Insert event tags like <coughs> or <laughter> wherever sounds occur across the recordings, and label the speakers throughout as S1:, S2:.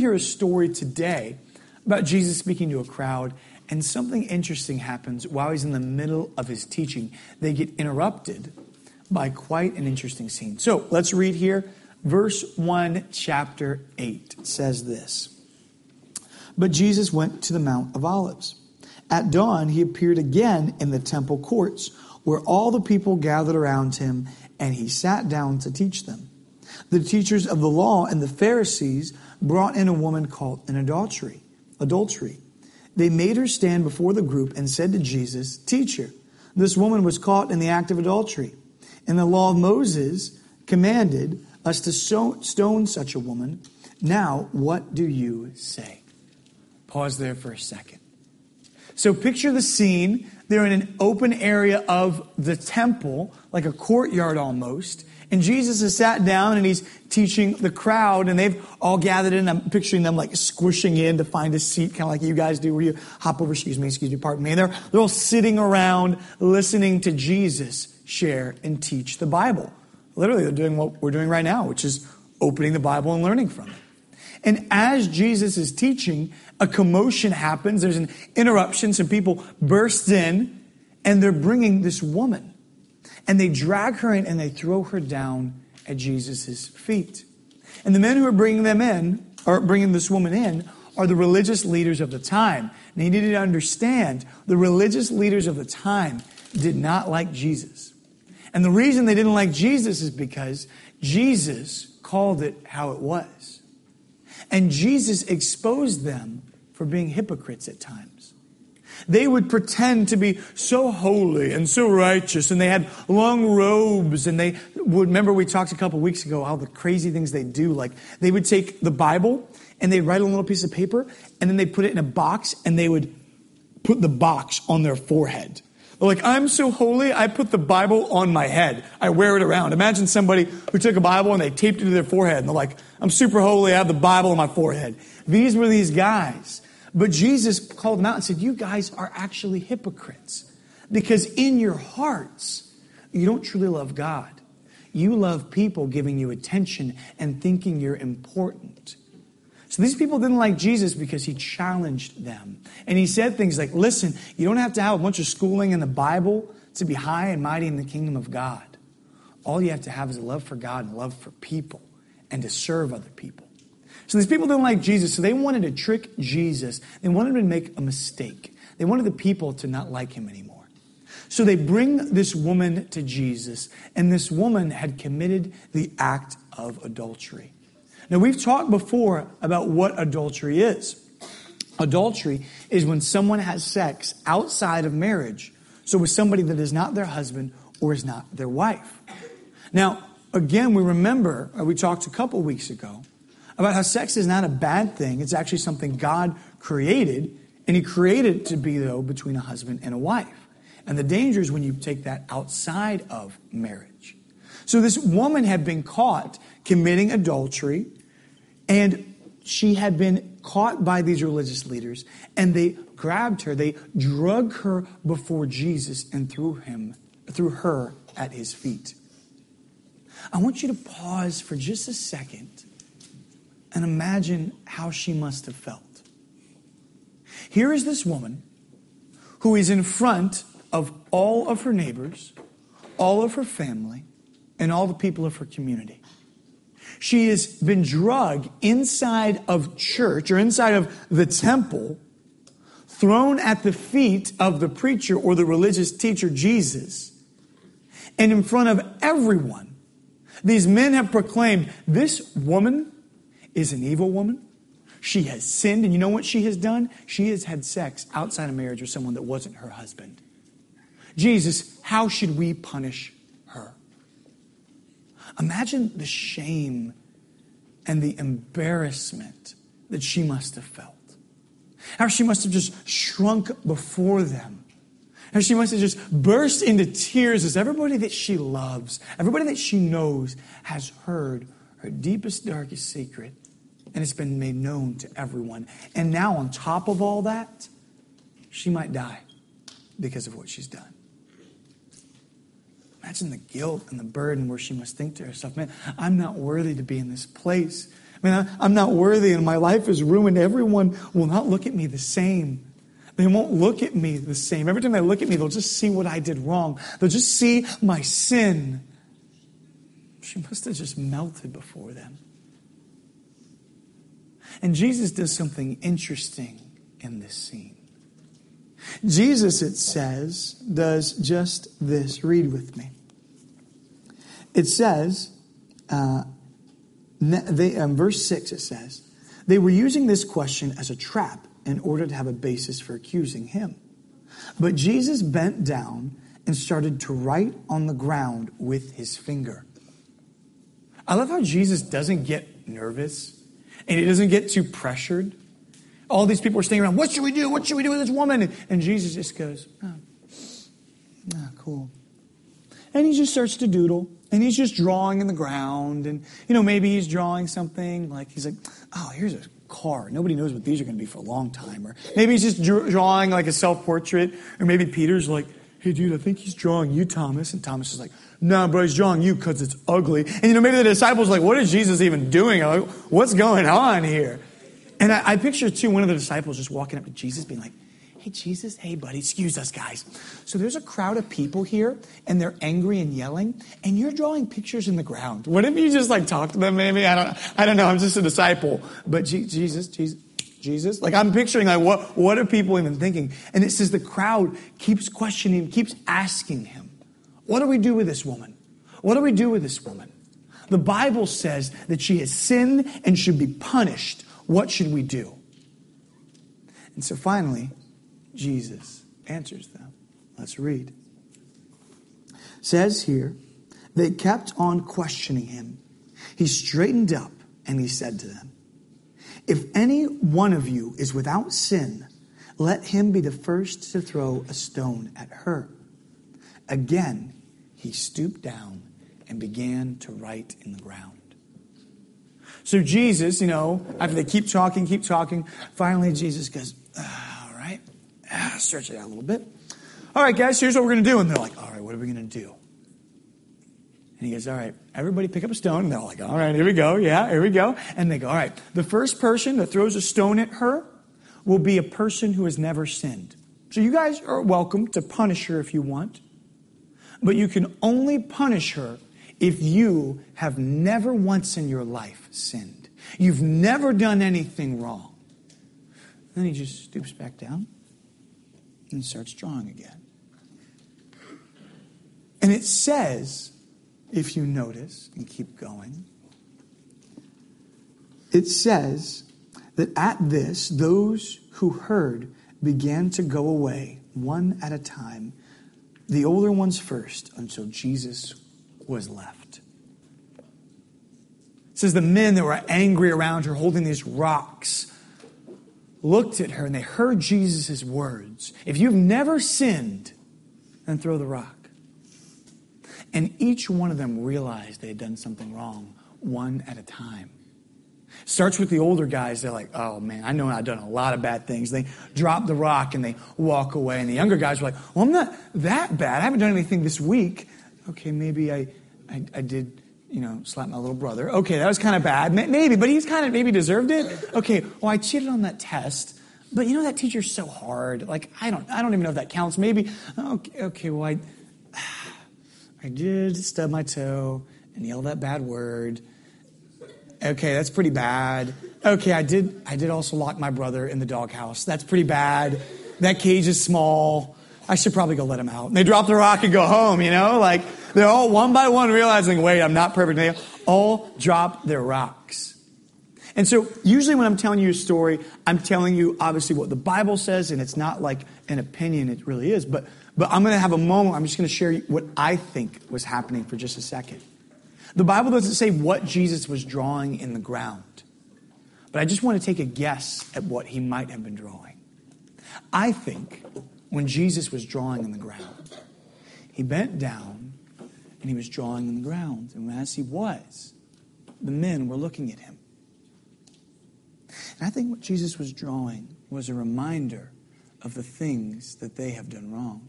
S1: hear a story today about Jesus speaking to a crowd, and something interesting happens while he's in the middle of his teaching. They get interrupted by quite an interesting scene. So let's read here. Verse 1, chapter 8 says this But Jesus went to the Mount of Olives. At dawn, he appeared again in the temple courts, where all the people gathered around him, and he sat down to teach them. The teachers of the law and the Pharisees brought in a woman caught in adultery. Adultery. They made her stand before the group and said to Jesus, Teacher, this woman was caught in the act of adultery. And the law of Moses commanded us to stone such a woman. Now, what do you say? Pause there for a second. So picture the scene. They're in an open area of the temple, like a courtyard almost. And Jesus has sat down and he's teaching the crowd, and they've all gathered in. I'm picturing them like squishing in to find a seat, kind of like you guys do, where you hop over, excuse me, excuse me, pardon me. And they're, they're all sitting around listening to Jesus share and teach the Bible. Literally, they're doing what we're doing right now, which is opening the Bible and learning from it. And as Jesus is teaching, a commotion happens. There's an interruption. Some people burst in, and they're bringing this woman and they drag her in and they throw her down at Jesus' feet. And the men who are bringing them in, or bringing this woman in, are the religious leaders of the time. And you need to understand the religious leaders of the time did not like Jesus. And the reason they didn't like Jesus is because Jesus called it how it was. And Jesus exposed them for being hypocrites at times. They would pretend to be so holy and so righteous, and they had long robes, and they would remember we talked a couple weeks ago how the crazy things they do. Like they would take the Bible and they'd write a little piece of paper, and then they put it in a box, and they would put the box on their forehead. They're like, I'm so holy, I put the Bible on my head. I wear it around. Imagine somebody who took a Bible and they taped it to their forehead, and they're like, I'm super holy, I have the Bible on my forehead. These were these guys. But Jesus called them out and said, You guys are actually hypocrites because in your hearts, you don't truly love God. You love people giving you attention and thinking you're important. So these people didn't like Jesus because he challenged them. And he said things like, Listen, you don't have to have a bunch of schooling in the Bible to be high and mighty in the kingdom of God. All you have to have is a love for God and love for people and to serve other people. So these people didn't like Jesus, so they wanted to trick Jesus. They wanted to make a mistake. They wanted the people to not like him anymore. So they bring this woman to Jesus, and this woman had committed the act of adultery. Now, we've talked before about what adultery is. Adultery is when someone has sex outside of marriage, so with somebody that is not their husband or is not their wife. Now, again, we remember, uh, we talked a couple weeks ago about how sex is not a bad thing. It's actually something God created, and He created it to be, though, between a husband and a wife. And the danger is when you take that outside of marriage. So this woman had been caught committing adultery, and she had been caught by these religious leaders, and they grabbed her, they drug her before Jesus and threw him, threw her at his feet. I want you to pause for just a second and imagine how she must have felt. Here is this woman who is in front of all of her neighbors, all of her family, and all the people of her community. She has been drugged inside of church or inside of the temple, thrown at the feet of the preacher or the religious teacher, Jesus, and in front of everyone. These men have proclaimed this woman is an evil woman. She has sinned, and you know what she has done? She has had sex outside of marriage with someone that wasn't her husband. Jesus, how should we punish her? Imagine the shame and the embarrassment that she must have felt. How she must have just shrunk before them. How she must have just burst into tears as everybody that she loves, everybody that she knows has heard her deepest, darkest secret and it's been made known to everyone. And now, on top of all that, she might die because of what she's done. Imagine the guilt and the burden where she must think to herself, man, I'm not worthy to be in this place. I mean, I'm not worthy and my life is ruined. Everyone will not look at me the same. They won't look at me the same. Every time they look at me, they'll just see what I did wrong. They'll just see my sin. She must have just melted before them. And Jesus does something interesting in this scene. Jesus, it says, does just this. Read with me. It says, uh, they, um, verse 6, it says, they were using this question as a trap in order to have a basis for accusing him. But Jesus bent down and started to write on the ground with his finger. I love how Jesus doesn't get nervous and he doesn't get too pressured. All these people are staying around. What should we do? What should we do with this woman? And, Jesus just goes, oh, oh, cool. And he just starts to doodle. And he's just drawing in the ground. And, you know, maybe he's drawing something like he's like, oh, here's a car. Nobody knows what these are going to be for a long time. Or maybe he's just drawing like a self portrait. Or maybe Peter's like, hey, dude, I think he's drawing you, Thomas. And Thomas is like, no, nah, bro, he's drawing you because it's ugly. And, you know, maybe the disciples like, what is Jesus even doing? Like, what's going on here? And I, I picture, too, one of the disciples just walking up to Jesus being like, Hey, Jesus, hey, buddy, excuse us, guys. So there's a crowd of people here, and they're angry and yelling, and you're drawing pictures in the ground. What if you just like talk to them, maybe? I don't, I don't know. I'm just a disciple. But Jesus, Jesus, Jesus, like I'm picturing, like, what, what are people even thinking? And it says the crowd keeps questioning, him, keeps asking him, What do we do with this woman? What do we do with this woman? The Bible says that she has sinned and should be punished. What should we do? And so finally, Jesus answers them. Let's read. says here, they kept on questioning him. He straightened up and he said to them, If any one of you is without sin, let him be the first to throw a stone at her. Again, he stooped down and began to write in the ground. So Jesus, you know, after they keep talking, keep talking, finally Jesus goes, All right, ah, stretch it out a little bit. All right, guys, here's what we're going to do. And they're like, All right, what are we going to do? And he goes, All right, everybody pick up a stone. And they're like, All right, here we go. Yeah, here we go. And they go, All right, the first person that throws a stone at her will be a person who has never sinned. So you guys are welcome to punish her if you want, but you can only punish her if you have never once in your life sinned. You've never done anything wrong. Then he just stoops back down and starts drawing again. And it says, if you notice and keep going, it says that at this, those who heard began to go away one at a time, the older ones first, until Jesus was left. It says the men that were angry around her, holding these rocks, looked at her and they heard Jesus' words. If you've never sinned, then throw the rock. And each one of them realized they had done something wrong, one at a time. Starts with the older guys. They're like, oh man, I know I've done a lot of bad things. They drop the rock and they walk away. And the younger guys were like, well, I'm not that bad. I haven't done anything this week. Okay, maybe I, I, I did you know, slap my little brother. Okay, that was kind of bad. Maybe, but he's kind of maybe deserved it. Okay, well, I cheated on that test. But you know that teacher's so hard. Like I don't, I don't even know if that counts. Maybe. Oh, okay, okay well I, I did stub my toe and yell that bad word. Okay, that's pretty bad. Okay, I did. I did also lock my brother in the doghouse. That's pretty bad. That cage is small. I should probably go let him out. And they drop the rock and go home. You know, like they're all one by one realizing, wait, I'm not perfect. They all drop their rocks. And so, usually, when I'm telling you a story, I'm telling you obviously what the Bible says, and it's not like an opinion, it really is. But, but I'm going to have a moment, I'm just going to share what I think was happening for just a second. The Bible doesn't say what Jesus was drawing in the ground, but I just want to take a guess at what he might have been drawing. I think when Jesus was drawing in the ground, he bent down and he was drawing in the ground. And as he was, the men were looking at him. And I think what Jesus was drawing was a reminder of the things that they have done wrong.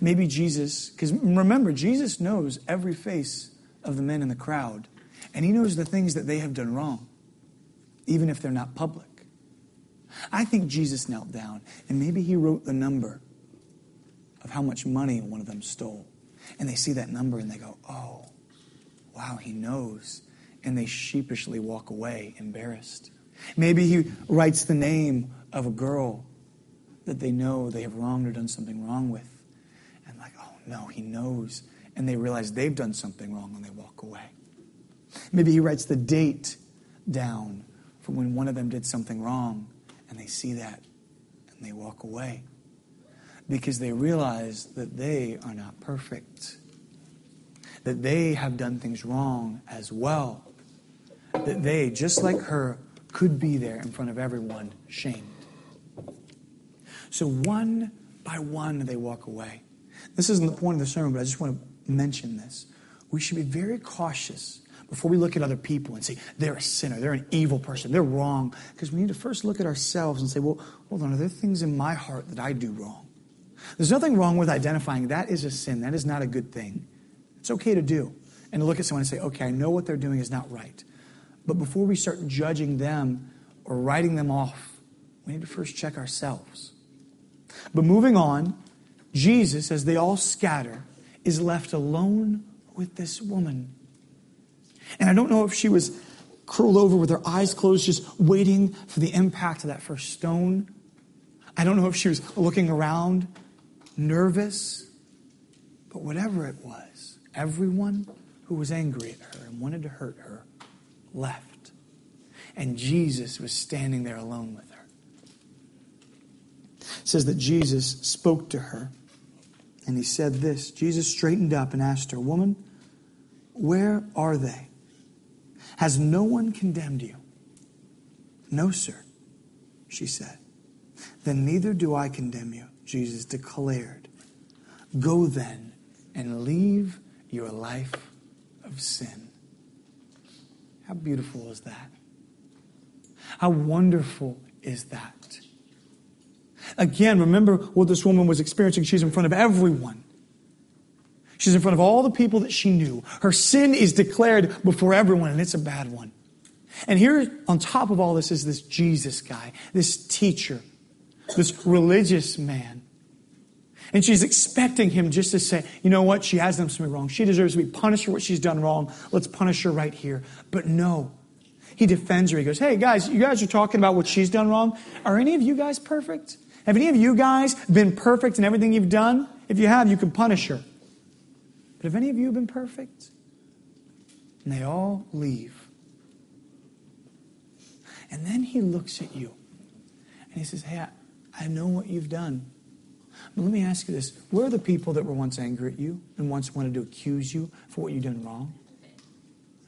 S1: Maybe Jesus, because remember, Jesus knows every face of the men in the crowd. And He knows the things that they have done wrong, even if they're not public. I think Jesus knelt down and maybe He wrote the number of how much money one of them stole. And they see that number and they go, oh, wow, He knows. And they sheepishly walk away embarrassed. Maybe He writes the name of a girl that they know they have wronged or done something wrong with. And like, oh no, He knows and they realize they've done something wrong and they walk away. Maybe he writes the date down for when one of them did something wrong and they see that and they walk away because they realize that they are not perfect, that they have done things wrong as well, that they, just like her, could be there in front of everyone shamed. So one by one, they walk away. This isn't the point of the sermon, but I just want to mention this. We should be very cautious before we look at other people and say, they're a sinner, they're an evil person, they're wrong. Because we need to first look at ourselves and say, well, hold on, are there things in my heart that I do wrong? There's nothing wrong with identifying that is a sin. That is not a good thing. It's okay to do. And to look at someone and say, okay, I know what they're doing is not right. But before we start judging them or writing them off, we need to first check ourselves. But moving on, Jesus, as they all scatter, is left alone with this woman. And I don't know if she was curled over with her eyes closed, just waiting for the impact of that first stone. I don't know if she was looking around, nervous. But whatever it was, everyone who was angry at her and wanted to hurt her left. And Jesus was standing there alone with her. It says that Jesus spoke to her and he said this Jesus straightened up and asked her, Woman, where are they? Has no one condemned you? No, sir, she said. Then neither do I condemn you, Jesus declared. Go then and leave your life of sin. How beautiful is that? How wonderful is that? Again, remember what this woman was experiencing. She's in front of everyone. She's in front of all the people that she knew. Her sin is declared before everyone, and it's a bad one. And here, on top of all this, is this Jesus guy, this teacher, this religious man. And she's expecting him just to say, you know what, she has done something wrong. She deserves to be punished for what she's done wrong. Let's punish her right here. But no. He defends her. He goes, hey, guys, you guys are talking about what she's done wrong. Are any of you guys perfect? Have any of you guys been perfect in everything you've done? If you have, you can punish her. But have any of you been perfect? And they all leave. And then he looks at you and he says, Hey, I, I know what you've done. Let me ask you this where are the people that were once angry at you and once wanted to accuse you for what you've done wrong?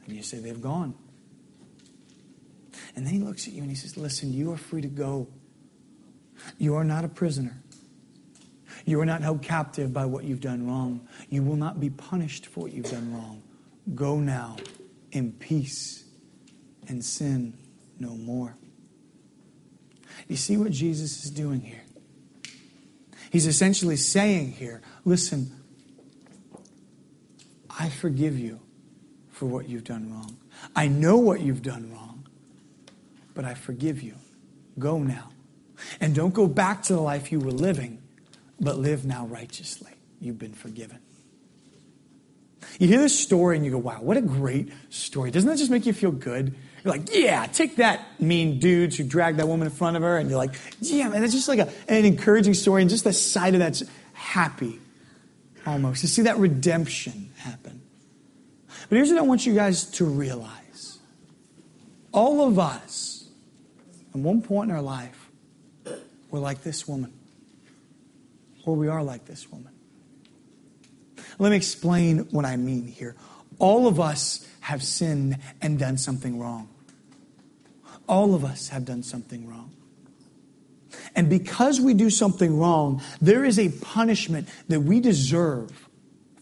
S1: And you say, They've gone. And then he looks at you and he says, Listen, you are free to go. You are not a prisoner. You are not held captive by what you've done wrong. You will not be punished for what you've done wrong. Go now in peace and sin no more. You see what Jesus is doing here? He's essentially saying here listen, I forgive you for what you've done wrong. I know what you've done wrong, but I forgive you. Go now and don't go back to the life you were living, but live now righteously. You've been forgiven. You hear this story and you go, wow, what a great story. Doesn't that just make you feel good? You're like, yeah, take that mean dudes who dragged that woman in front of her. And you're like, yeah, man, it's just like a, an encouraging story. And just the sight of that's happy almost to see that redemption happen. But here's what I want you guys to realize all of us, at one point in our life, we're like this woman. Or we are like this woman. Let me explain what I mean here. All of us have sinned and done something wrong. All of us have done something wrong. And because we do something wrong, there is a punishment that we deserve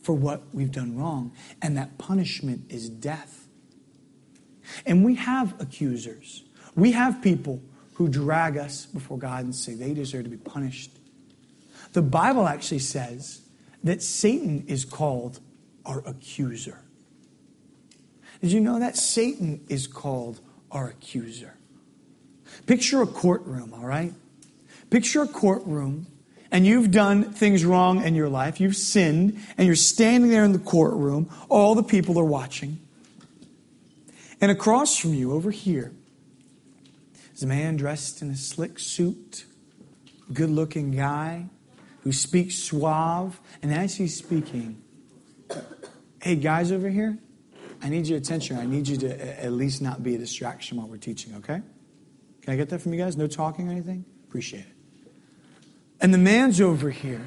S1: for what we've done wrong. And that punishment is death. And we have accusers. We have people who drag us before God and say they deserve to be punished. The Bible actually says that Satan is called our accuser. Did you know that? Satan is called our accuser. Picture a courtroom, all right? Picture a courtroom, and you've done things wrong in your life. You've sinned, and you're standing there in the courtroom. All the people are watching. And across from you, over here, is a man dressed in a slick suit, good looking guy who speaks suave. And as he's speaking, hey, guys over here, I need your attention. I need you to at least not be a distraction while we're teaching, okay? Can I get that from you guys? No talking or anything? Appreciate it. And the man's over here,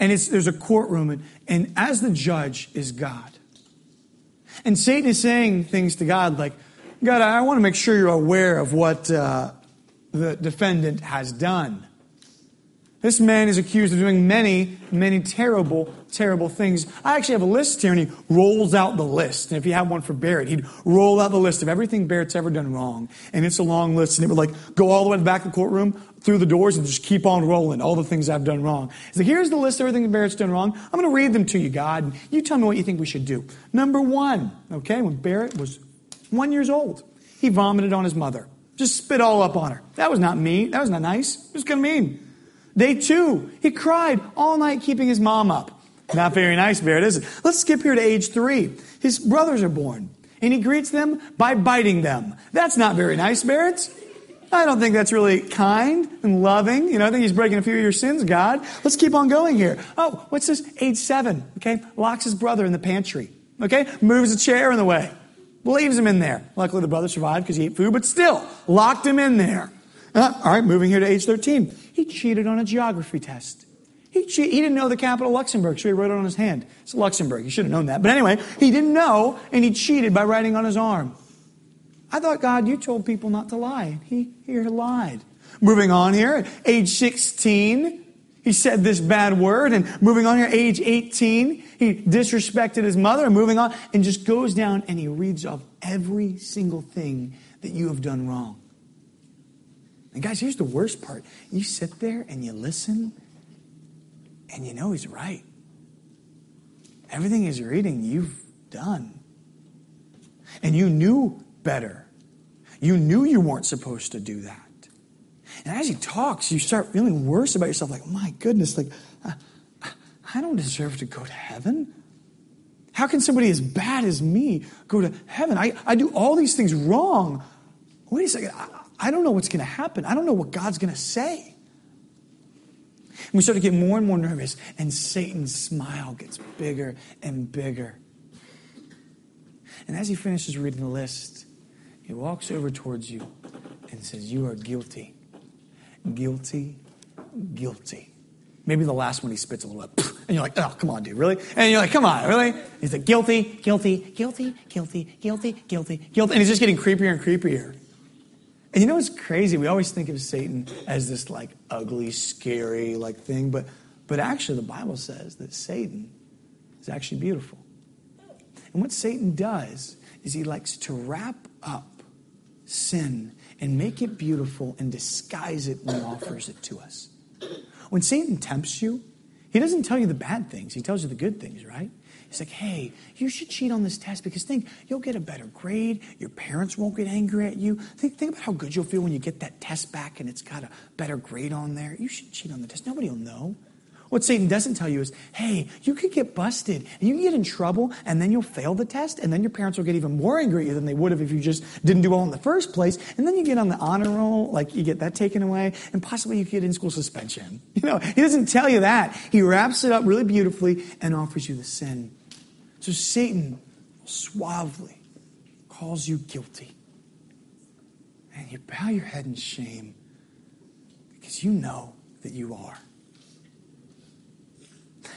S1: and it's, there's a courtroom, and, and as the judge is God. And Satan is saying things to God like, God, I want to make sure you're aware of what uh, the defendant has done. This man is accused of doing many, many terrible, terrible things. I actually have a list here, and he rolls out the list. And if you have one for Barrett, he'd roll out the list of everything Barrett's ever done wrong. And it's a long list, and it would like go all the way to the back of the courtroom, through the doors, and just keep on rolling, all the things I've done wrong. He's like, here's the list of everything Barrett's done wrong. I'm going to read them to you, God, and you tell me what you think we should do. Number one, okay, when Barrett was one years old, he vomited on his mother. Just spit all up on her. That was not mean. That was not nice. It was kind of mean. Day two, he cried all night keeping his mom up. Not very nice, Barrett, is it? Let's skip here to age three. His brothers are born, and he greets them by biting them. That's not very nice, Barrett. I don't think that's really kind and loving. You know, I think he's breaking a few of your sins, God. Let's keep on going here. Oh, what's this? Age seven, okay? Locks his brother in the pantry, okay? Moves a chair in the way, leaves him in there. Luckily, the brother survived because he ate food, but still, locked him in there. Uh, all right, moving here to age 13. He cheated on a geography test. He, che- he didn't know the capital Luxembourg, so he wrote it on his hand. It's Luxembourg. He should have known that. But anyway, he didn't know, and he cheated by writing on his arm. I thought, God, you told people not to lie. He here lied. Moving on here, at age 16, he said this bad word. And moving on here, age 18, he disrespected his mother. And moving on, and just goes down and he reads off every single thing that you have done wrong. And guys, here's the worst part. You sit there and you listen, and you know he's right. Everything he's reading, you've done. And you knew better. You knew you weren't supposed to do that. And as he talks, you start feeling worse about yourself like, my goodness, like, I don't deserve to go to heaven. How can somebody as bad as me go to heaven? I, I do all these things wrong. Wait a second. I, I don't know what's going to happen. I don't know what God's going to say. And we start to get more and more nervous, and Satan's smile gets bigger and bigger. And as he finishes reading the list, he walks over towards you and says, You are guilty, guilty, guilty. Maybe the last one he spits a little bit, and you're like, oh, come on, dude, really? And you're like, come on, really? He's like, guilty, guilty, guilty, guilty, guilty, guilty, guilty. And he's just getting creepier and creepier. And you know what's crazy? We always think of Satan as this like ugly, scary like thing, but but actually the Bible says that Satan is actually beautiful. And what Satan does is he likes to wrap up sin and make it beautiful and disguise it when he offers it to us. When Satan tempts you, he doesn't tell you the bad things, he tells you the good things, right? He's like, hey, you should cheat on this test because think, you'll get a better grade. Your parents won't get angry at you. Think, think about how good you'll feel when you get that test back and it's got a better grade on there. You should cheat on the test. Nobody will know. What Satan doesn't tell you is, hey, you could get busted and you can get in trouble and then you'll fail the test and then your parents will get even more angry at you than they would have if you just didn't do well in the first place. And then you get on the honor roll, like you get that taken away and possibly you get in school suspension. <laughs> You know, he doesn't tell you that. He wraps it up really beautifully and offers you the sin so Satan suavely calls you guilty. And you bow your head in shame because you know that you are.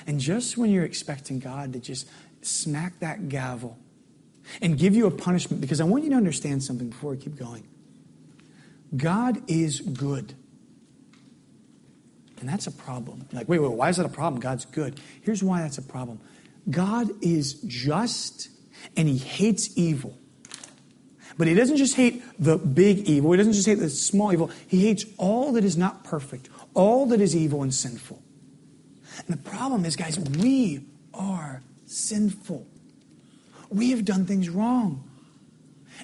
S1: And just when you're expecting God to just smack that gavel and give you a punishment, because I want you to understand something before we keep going. God is good. And that's a problem. Like, wait, wait, why is that a problem? God's good. Here's why that's a problem God is just and he hates evil. But he doesn't just hate the big evil, he doesn't just hate the small evil. He hates all that is not perfect, all that is evil and sinful. And the problem is, guys, we are sinful. We have done things wrong.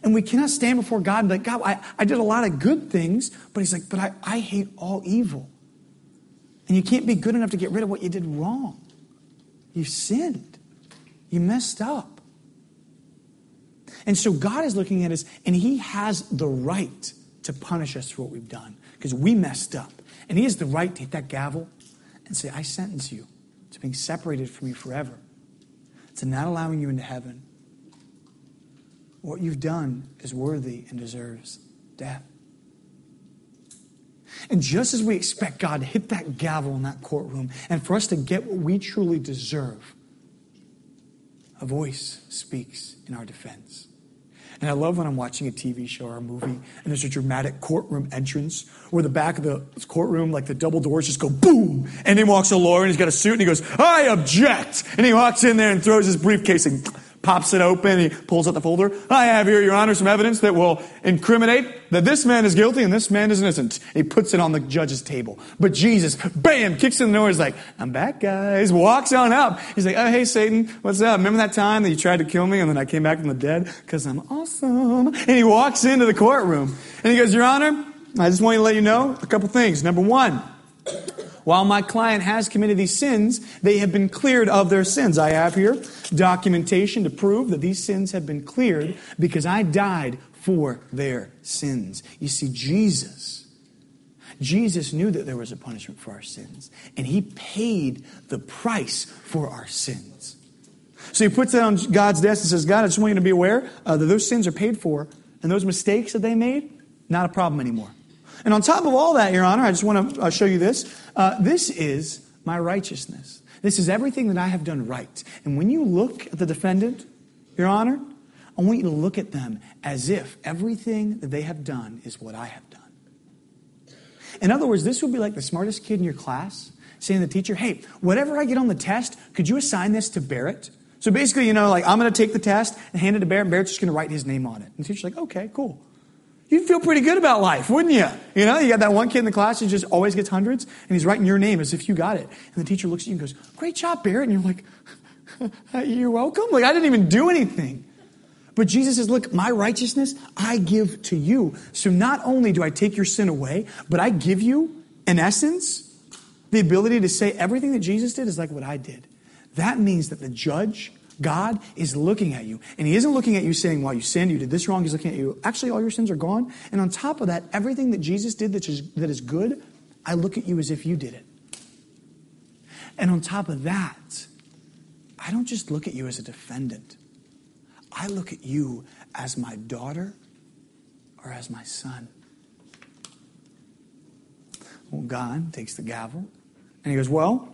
S1: And we cannot stand before God and be like, God, I, I did a lot of good things, but He's like, but I, I hate all evil. And you can't be good enough to get rid of what you did wrong. You've sinned, you messed up. And so God is looking at us, and He has the right to punish us for what we've done because we messed up. And He has the right to hit that gavel and say, I sentence you to being separated from me forever, to not allowing you into heaven. What you've done is worthy and deserves death. And just as we expect God to hit that gavel in that courtroom and for us to get what we truly deserve, a voice speaks in our defense. And I love when I'm watching a TV show or a movie and there's a dramatic courtroom entrance where the back of the courtroom, like the double doors just go boom. And in walks a lawyer and he's got a suit and he goes, I object. And he walks in there and throws his briefcase and pops it open, he pulls out the folder. I have here, Your Honor, some evidence that will incriminate that this man is guilty and this man is innocent. He puts it on the judge's table. But Jesus, bam, kicks in the door. He's like, I'm back, guys. Walks on up. He's like, oh, hey, Satan, what's up? Remember that time that you tried to kill me and then I came back from the dead? Because I'm awesome. And he walks into the courtroom and he goes, Your Honor, I just want to let you know a couple things. Number one, while my client has committed these sins, they have been cleared of their sins. I have here documentation to prove that these sins have been cleared because I died for their sins. You see, Jesus, Jesus knew that there was a punishment for our sins, and he paid the price for our sins. So he puts that on God's desk and says, God, I just want you to be aware uh, that those sins are paid for, and those mistakes that they made, not a problem anymore. And on top of all that, Your Honor, I just want to uh, show you this. Uh, this is my righteousness. This is everything that I have done right. And when you look at the defendant, Your Honor, I want you to look at them as if everything that they have done is what I have done. In other words, this would be like the smartest kid in your class saying to the teacher, hey, whatever I get on the test, could you assign this to Barrett? So basically, you know, like I'm going to take the test and hand it to Barrett, and Barrett's just going to write his name on it. And the teacher's like, okay, cool you'd feel pretty good about life, wouldn't you? You know, you got that one kid in the class who just always gets hundreds, and he's writing your name as if you got it. And the teacher looks at you and goes, Great job, Barrett. And you're like, <laughs> You're welcome. Like, I didn't even do anything. But Jesus says, Look, my righteousness I give to you. So not only do I take your sin away, but I give you, in essence, the ability to say everything that Jesus did is like what I did. That means that the judge God is looking at you. And He isn't looking at you saying, well, you sinned, you did this wrong. He's looking at you. Actually, all your sins are gone. And on top of that, everything that Jesus did that is, that is good, I look at you as if you did it. And on top of that, I don't just look at you as a defendant. I look at you as my daughter or as my son. Well, God takes the gavel and he goes, Well,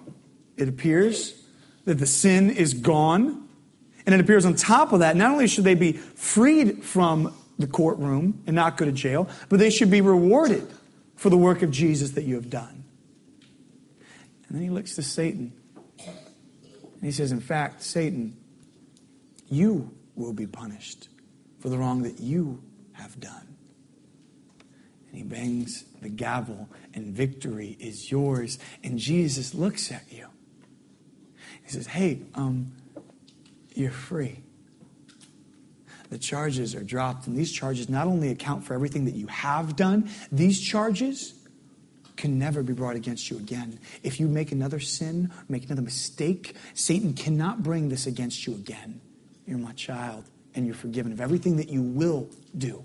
S1: it appears that the sin is gone. And it appears on top of that, not only should they be freed from the courtroom and not go to jail, but they should be rewarded for the work of Jesus that you have done. And then he looks to Satan. And he says, In fact, Satan, you will be punished for the wrong that you have done. And he bangs the gavel, and victory is yours. And Jesus looks at you. He says, Hey, um, you're free. The charges are dropped, and these charges not only account for everything that you have done, these charges can never be brought against you again. If you make another sin, make another mistake, Satan cannot bring this against you again. You're my child, and you're forgiven of everything that you will do.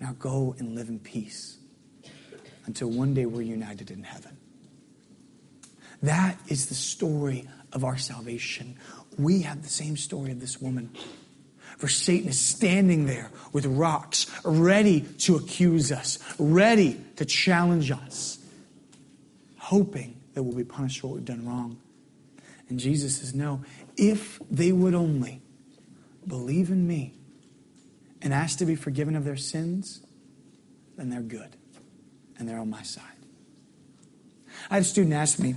S1: Now go and live in peace until one day we're united in heaven. That is the story of our salvation we have the same story of this woman. For Satan is standing there with rocks, ready to accuse us, ready to challenge us, hoping that we'll be punished for what we've done wrong. And Jesus says, No, if they would only believe in me and ask to be forgiven of their sins, then they're good and they're on my side. I had a student ask me,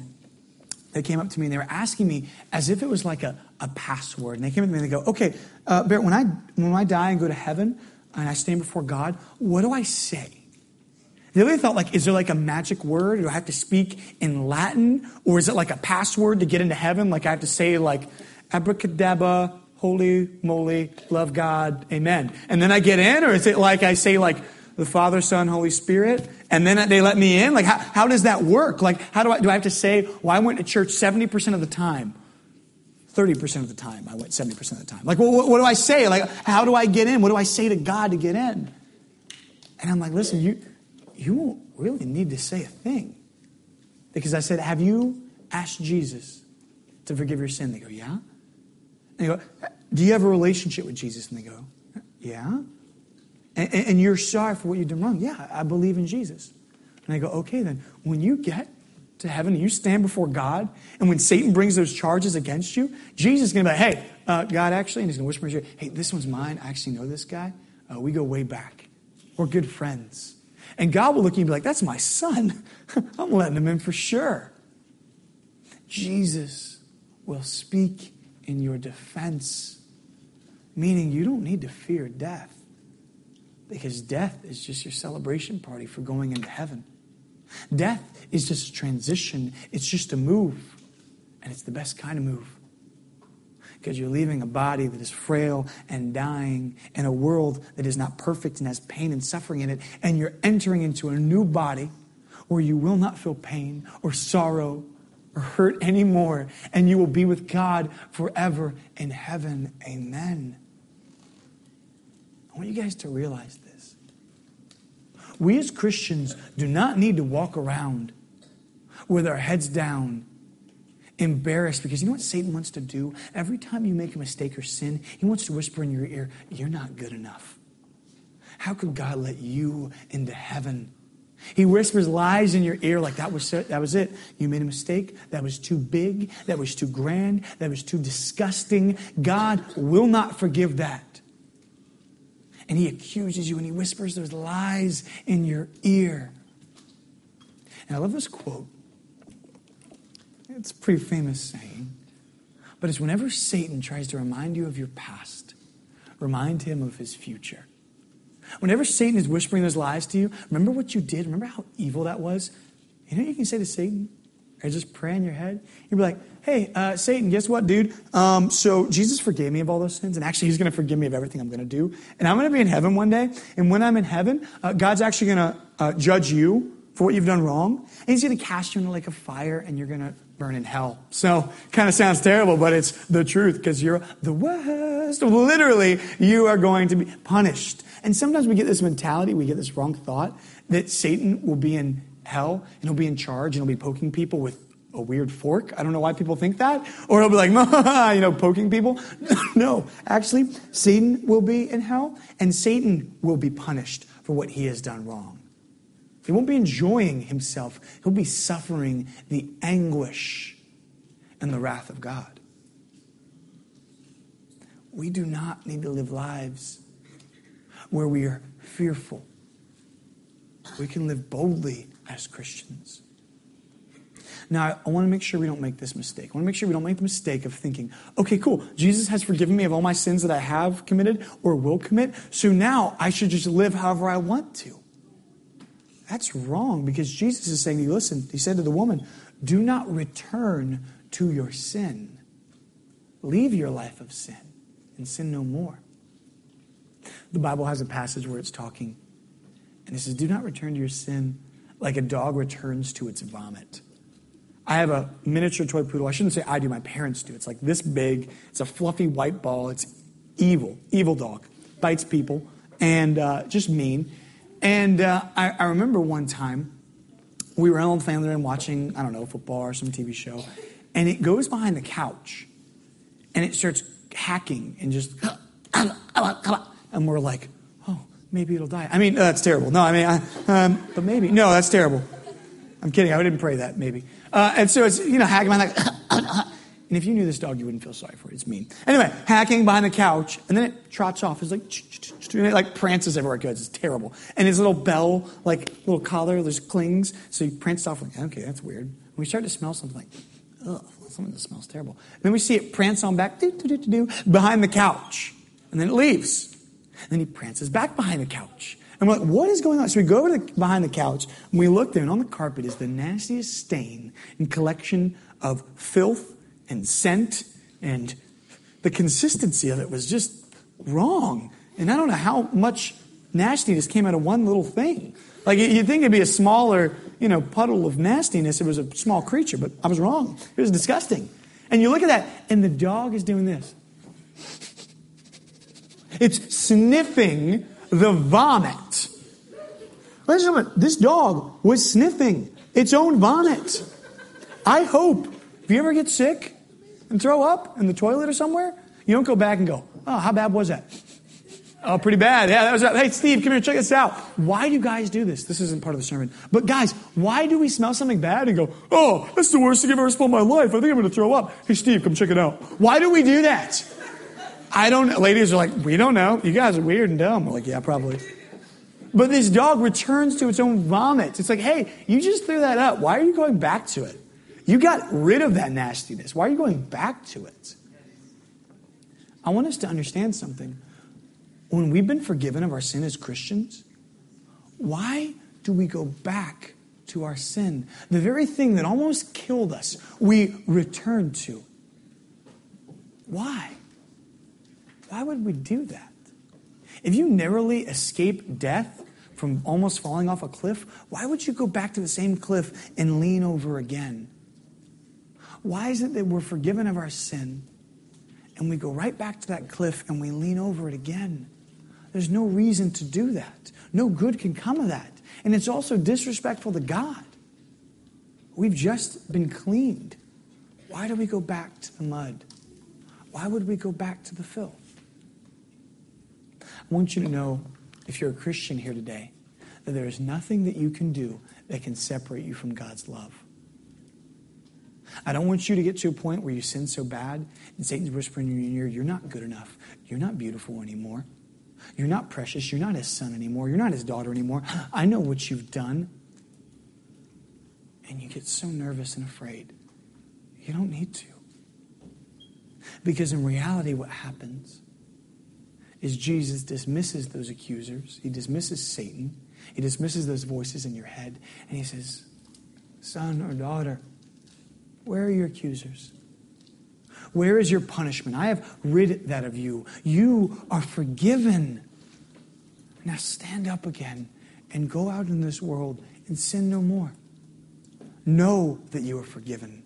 S1: they came up to me and they were asking me as if it was like a, a password. And they came up to me and they go, okay, uh, Barrett, when I, when I die and go to heaven and I stand before God, what do I say? They really thought like, is there like a magic word? Do I have to speak in Latin? Or is it like a password to get into heaven? Like I have to say like abracadabra, holy moly, love God, amen. And then I get in, or is it like I say, like, the Father, Son, Holy Spirit, and then they let me in? Like, how, how does that work? Like, how do I, do I have to say, well, I went to church 70% of the time? 30% of the time. I went 70% of the time. Like, what, what do I say? Like, how do I get in? What do I say to God to get in? And I'm like, listen, you, you won't really need to say a thing. Because I said, have you asked Jesus to forgive your sin? They go, yeah. And they go, do you have a relationship with Jesus? And they go, yeah. And, and you're sorry for what you've done wrong? Yeah, I believe in Jesus. And I go, okay, then when you get to heaven and you stand before God, and when Satan brings those charges against you, Jesus is going to be like, hey, uh, God, actually, and he's going to whisper in your ear, hey, this one's mine. I actually know this guy. Uh, we go way back. We're good friends. And God will look at you and be like, that's my son. <laughs> I'm letting him in for sure. Jesus will speak in your defense, meaning you don't need to fear death because death is just your celebration party for going into heaven. Death is just a transition, it's just a move, and it's the best kind of move. Because you're leaving a body that is frail and dying in a world that is not perfect and has pain and suffering in it, and you're entering into a new body where you will not feel pain or sorrow or hurt anymore, and you will be with God forever in heaven. Amen. I want you guys to realize this. We as Christians do not need to walk around with our heads down, embarrassed, because you know what Satan wants to do? Every time you make a mistake or sin, he wants to whisper in your ear, You're not good enough. How could God let you into heaven? He whispers lies in your ear like that was that was it. You made a mistake. That was too big. That was too grand. That was too disgusting. God will not forgive that and he accuses you and he whispers those lies in your ear. And I love this quote. It's a pretty famous saying, but it's whenever Satan tries to remind you of your past, remind him of his future. Whenever Satan is whispering those lies to you, remember what you did. Remember how evil that was. You know you can say to Satan? Or just pray in your head. You'd be like, hey, uh, Satan, guess what, dude? Um, so Jesus forgave me of all those sins, and actually, he's going to forgive me of everything I'm going to do. And I'm going to be in heaven one day. And when I'm in heaven, uh, God's actually going to uh, judge you for what you've done wrong. And he's going to cast you into like a fire, and you're going to burn in hell. So, kind of sounds terrible, but it's the truth because you're the worst. Literally, you are going to be punished. And sometimes we get this mentality, we get this wrong thought that Satan will be in hell and he'll be in charge and he'll be poking people with a weird fork. I don't know why people think that. Or he'll be like, <laughs> you know, poking people. <laughs> no, actually, Satan will be in hell, and Satan will be punished for what he has done wrong. He won't be enjoying himself, he'll be suffering the anguish and the wrath of God. We do not need to live lives where we are fearful. We can live boldly as Christians. Now, I want to make sure we don't make this mistake. I want to make sure we don't make the mistake of thinking, okay, cool, Jesus has forgiven me of all my sins that I have committed or will commit, so now I should just live however I want to. That's wrong because Jesus is saying to you, listen, he said to the woman, do not return to your sin. Leave your life of sin and sin no more. The Bible has a passage where it's talking, and it says, Do not return to your sin like a dog returns to its vomit. I have a miniature toy poodle. I shouldn't say I do, my parents do. It's like this big. It's a fluffy white ball. It's evil, evil dog. Bites people and uh, just mean. And uh, I, I, remember one time we were in the family room watching, I don't know, football or some TV show, and it goes behind the couch and it starts hacking and just, and we're like, maybe it'll die. I mean, uh, that's terrible. No, I mean, I, um, but maybe. No, that's terrible. I'm kidding. I didn't pray that, maybe. Uh, and so it's, you know, hacking behind like, <coughs> and if you knew this dog, you wouldn't feel sorry for it. It's mean. Anyway, hacking behind the couch, and then it trots off. It's like, it like prances everywhere it goes. It's terrible. And his little bell, like little collar, there's clings. So he pranced off like, okay, that's weird. And we start to smell something like, ugh, something that smells terrible. And then we see it prance on back, doo, doo, doo, behind the couch. And then it leaves. And then he prances back behind the couch. And we're like, what is going on? So we go over the, behind the couch and we look there, and on the carpet is the nastiest stain and collection of filth and scent and the consistency of it was just wrong. And I don't know how much nastiness came out of one little thing. Like you'd think it'd be a smaller, you know, puddle of nastiness. It was a small creature, but I was wrong. It was disgusting. And you look at that, and the dog is doing this. It's sniffing the vomit. Ladies and gentlemen, this dog was sniffing its own vomit. I hope if you ever get sick and throw up in the toilet or somewhere, you don't go back and go, oh, how bad was that? Oh, pretty bad. Yeah, that was. Hey, Steve, come here, check this out. Why do you guys do this? This isn't part of the sermon. But guys, why do we smell something bad and go, oh, that's the worst thing I've ever smelled in my life. I think I'm going to throw up. Hey, Steve, come check it out. Why do we do that? I don't. Ladies are like, we don't know. You guys are weird and dumb. We're like, yeah, probably. But this dog returns to its own vomit. It's like, hey, you just threw that up. Why are you going back to it? You got rid of that nastiness. Why are you going back to it? I want us to understand something. When we've been forgiven of our sin as Christians, why do we go back to our sin? The very thing that almost killed us, we return to. Why? Why would we do that? If you narrowly escape death from almost falling off a cliff, why would you go back to the same cliff and lean over again? Why is it that we're forgiven of our sin and we go right back to that cliff and we lean over it again? There's no reason to do that. No good can come of that. And it's also disrespectful to God. We've just been cleaned. Why do we go back to the mud? Why would we go back to the filth? I want you to know, if you're a Christian here today, that there is nothing that you can do that can separate you from God's love. I don't want you to get to a point where you sin so bad and Satan's whispering in your ear, you're not good enough. You're not beautiful anymore. You're not precious. You're not his son anymore. You're not his daughter anymore. I know what you've done. And you get so nervous and afraid. You don't need to. Because in reality, what happens is Jesus dismisses those accusers, he dismisses Satan, he dismisses those voices in your head, and he says, Son or daughter, where are your accusers? Where is your punishment? I have rid that of you. You are forgiven. Now stand up again and go out in this world and sin no more. Know that you are forgiven.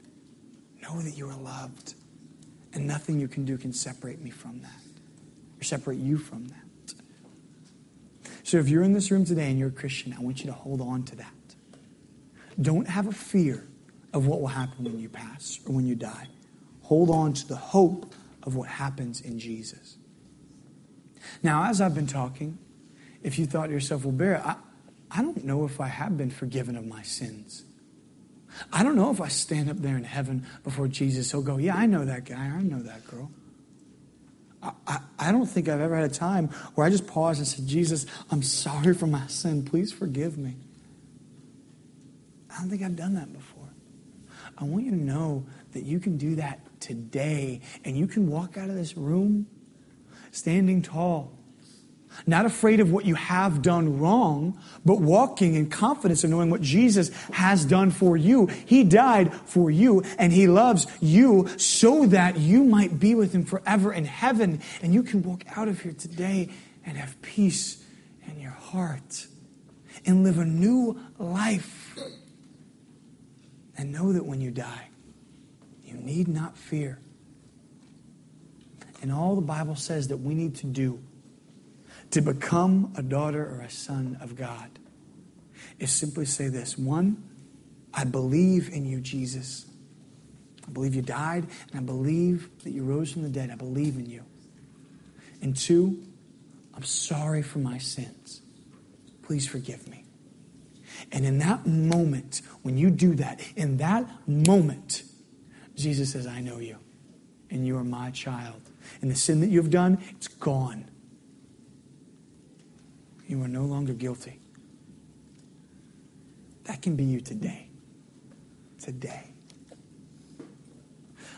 S1: Know that you are loved. And nothing you can do can separate me from that or separate you from that. So if you're in this room today and you're a Christian, I want you to hold on to that. Don't have a fear of what will happen when you pass or when you die. Hold on to the hope of what happens in Jesus. Now, as I've been talking, if you thought to yourself, well, Barrett, I, I don't know if I have been forgiven of my sins. I don't know if I stand up there in heaven before Jesus, he'll go, Yeah, I know that guy. I know that girl. I, I, don't think I've ever had a time where I just paused and said, Jesus, I'm sorry for my sin. Please forgive me. I don't think I've done that before. I want you to know that you can do that today and you can walk out of this room standing tall not afraid of what you have done wrong, but walking in confidence of knowing what Jesus has done for you. He died for you and he loves you so that you might be with him forever in heaven. And you can walk out of here today and have peace in your heart and live a new life. And know that when you die, you need not fear. And all the Bible says that we need to do to become a daughter or a son of God is simply say this one, I believe in you, Jesus. I believe you died, and I believe that you rose from the dead. I believe in you. And two, I'm sorry for my sins. Please forgive me. And in that moment, when you do that, in that moment, Jesus says, I know you, and you are my child. And the sin that you've done, it's gone. You are no longer guilty. That can be you today. Today.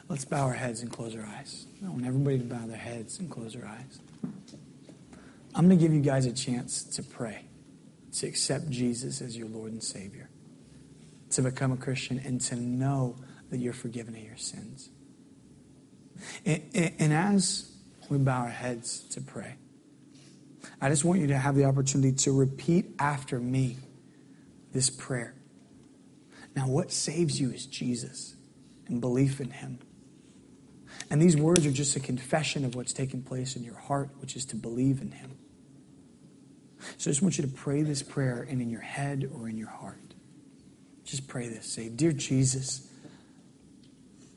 S1: Let's bow our heads and close our eyes. I want everybody to bow their heads and close their eyes. I'm going to give you guys a chance to pray, to accept Jesus as your Lord and Savior, to become a Christian, and to know that you're forgiven of your sins. And, and as we bow our heads to pray, I just want you to have the opportunity to repeat after me this prayer. Now, what saves you is Jesus and belief in Him. And these words are just a confession of what's taking place in your heart, which is to believe in Him. So I just want you to pray this prayer and in your head or in your heart. Just pray this. Say, Dear Jesus,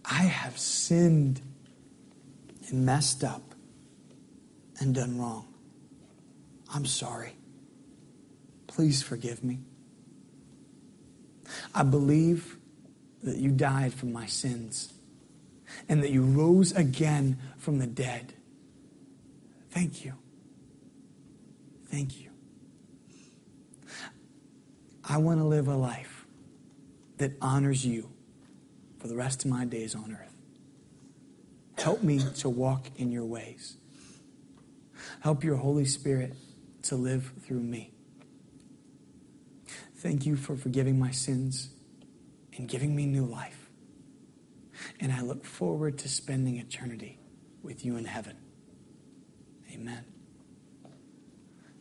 S1: I have sinned and messed up and done wrong. I'm sorry. Please forgive me. I believe that you died for my sins and that you rose again from the dead. Thank you. Thank you. I want to live a life that honors you for the rest of my days on earth. Help me to walk in your ways. Help your Holy Spirit to live through me. Thank you for forgiving my sins and giving me new life. And I look forward to spending eternity with you in heaven. Amen.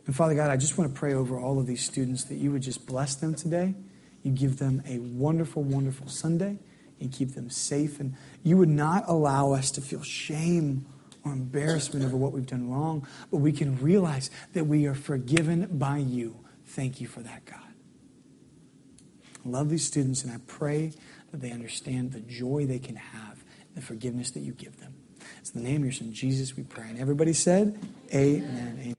S1: And Father God, I just want to pray over all of these students that you would just bless them today. You give them a wonderful, wonderful Sunday and keep them safe. And you would not allow us to feel shame or embarrassment over what we've done wrong, but we can realize that we are forgiven by you. Thank you for that, God. I love these students, and I pray that they understand the joy they can have, the forgiveness that you give them. It's the name of your son, Jesus, we pray. And everybody said, Amen. Amen.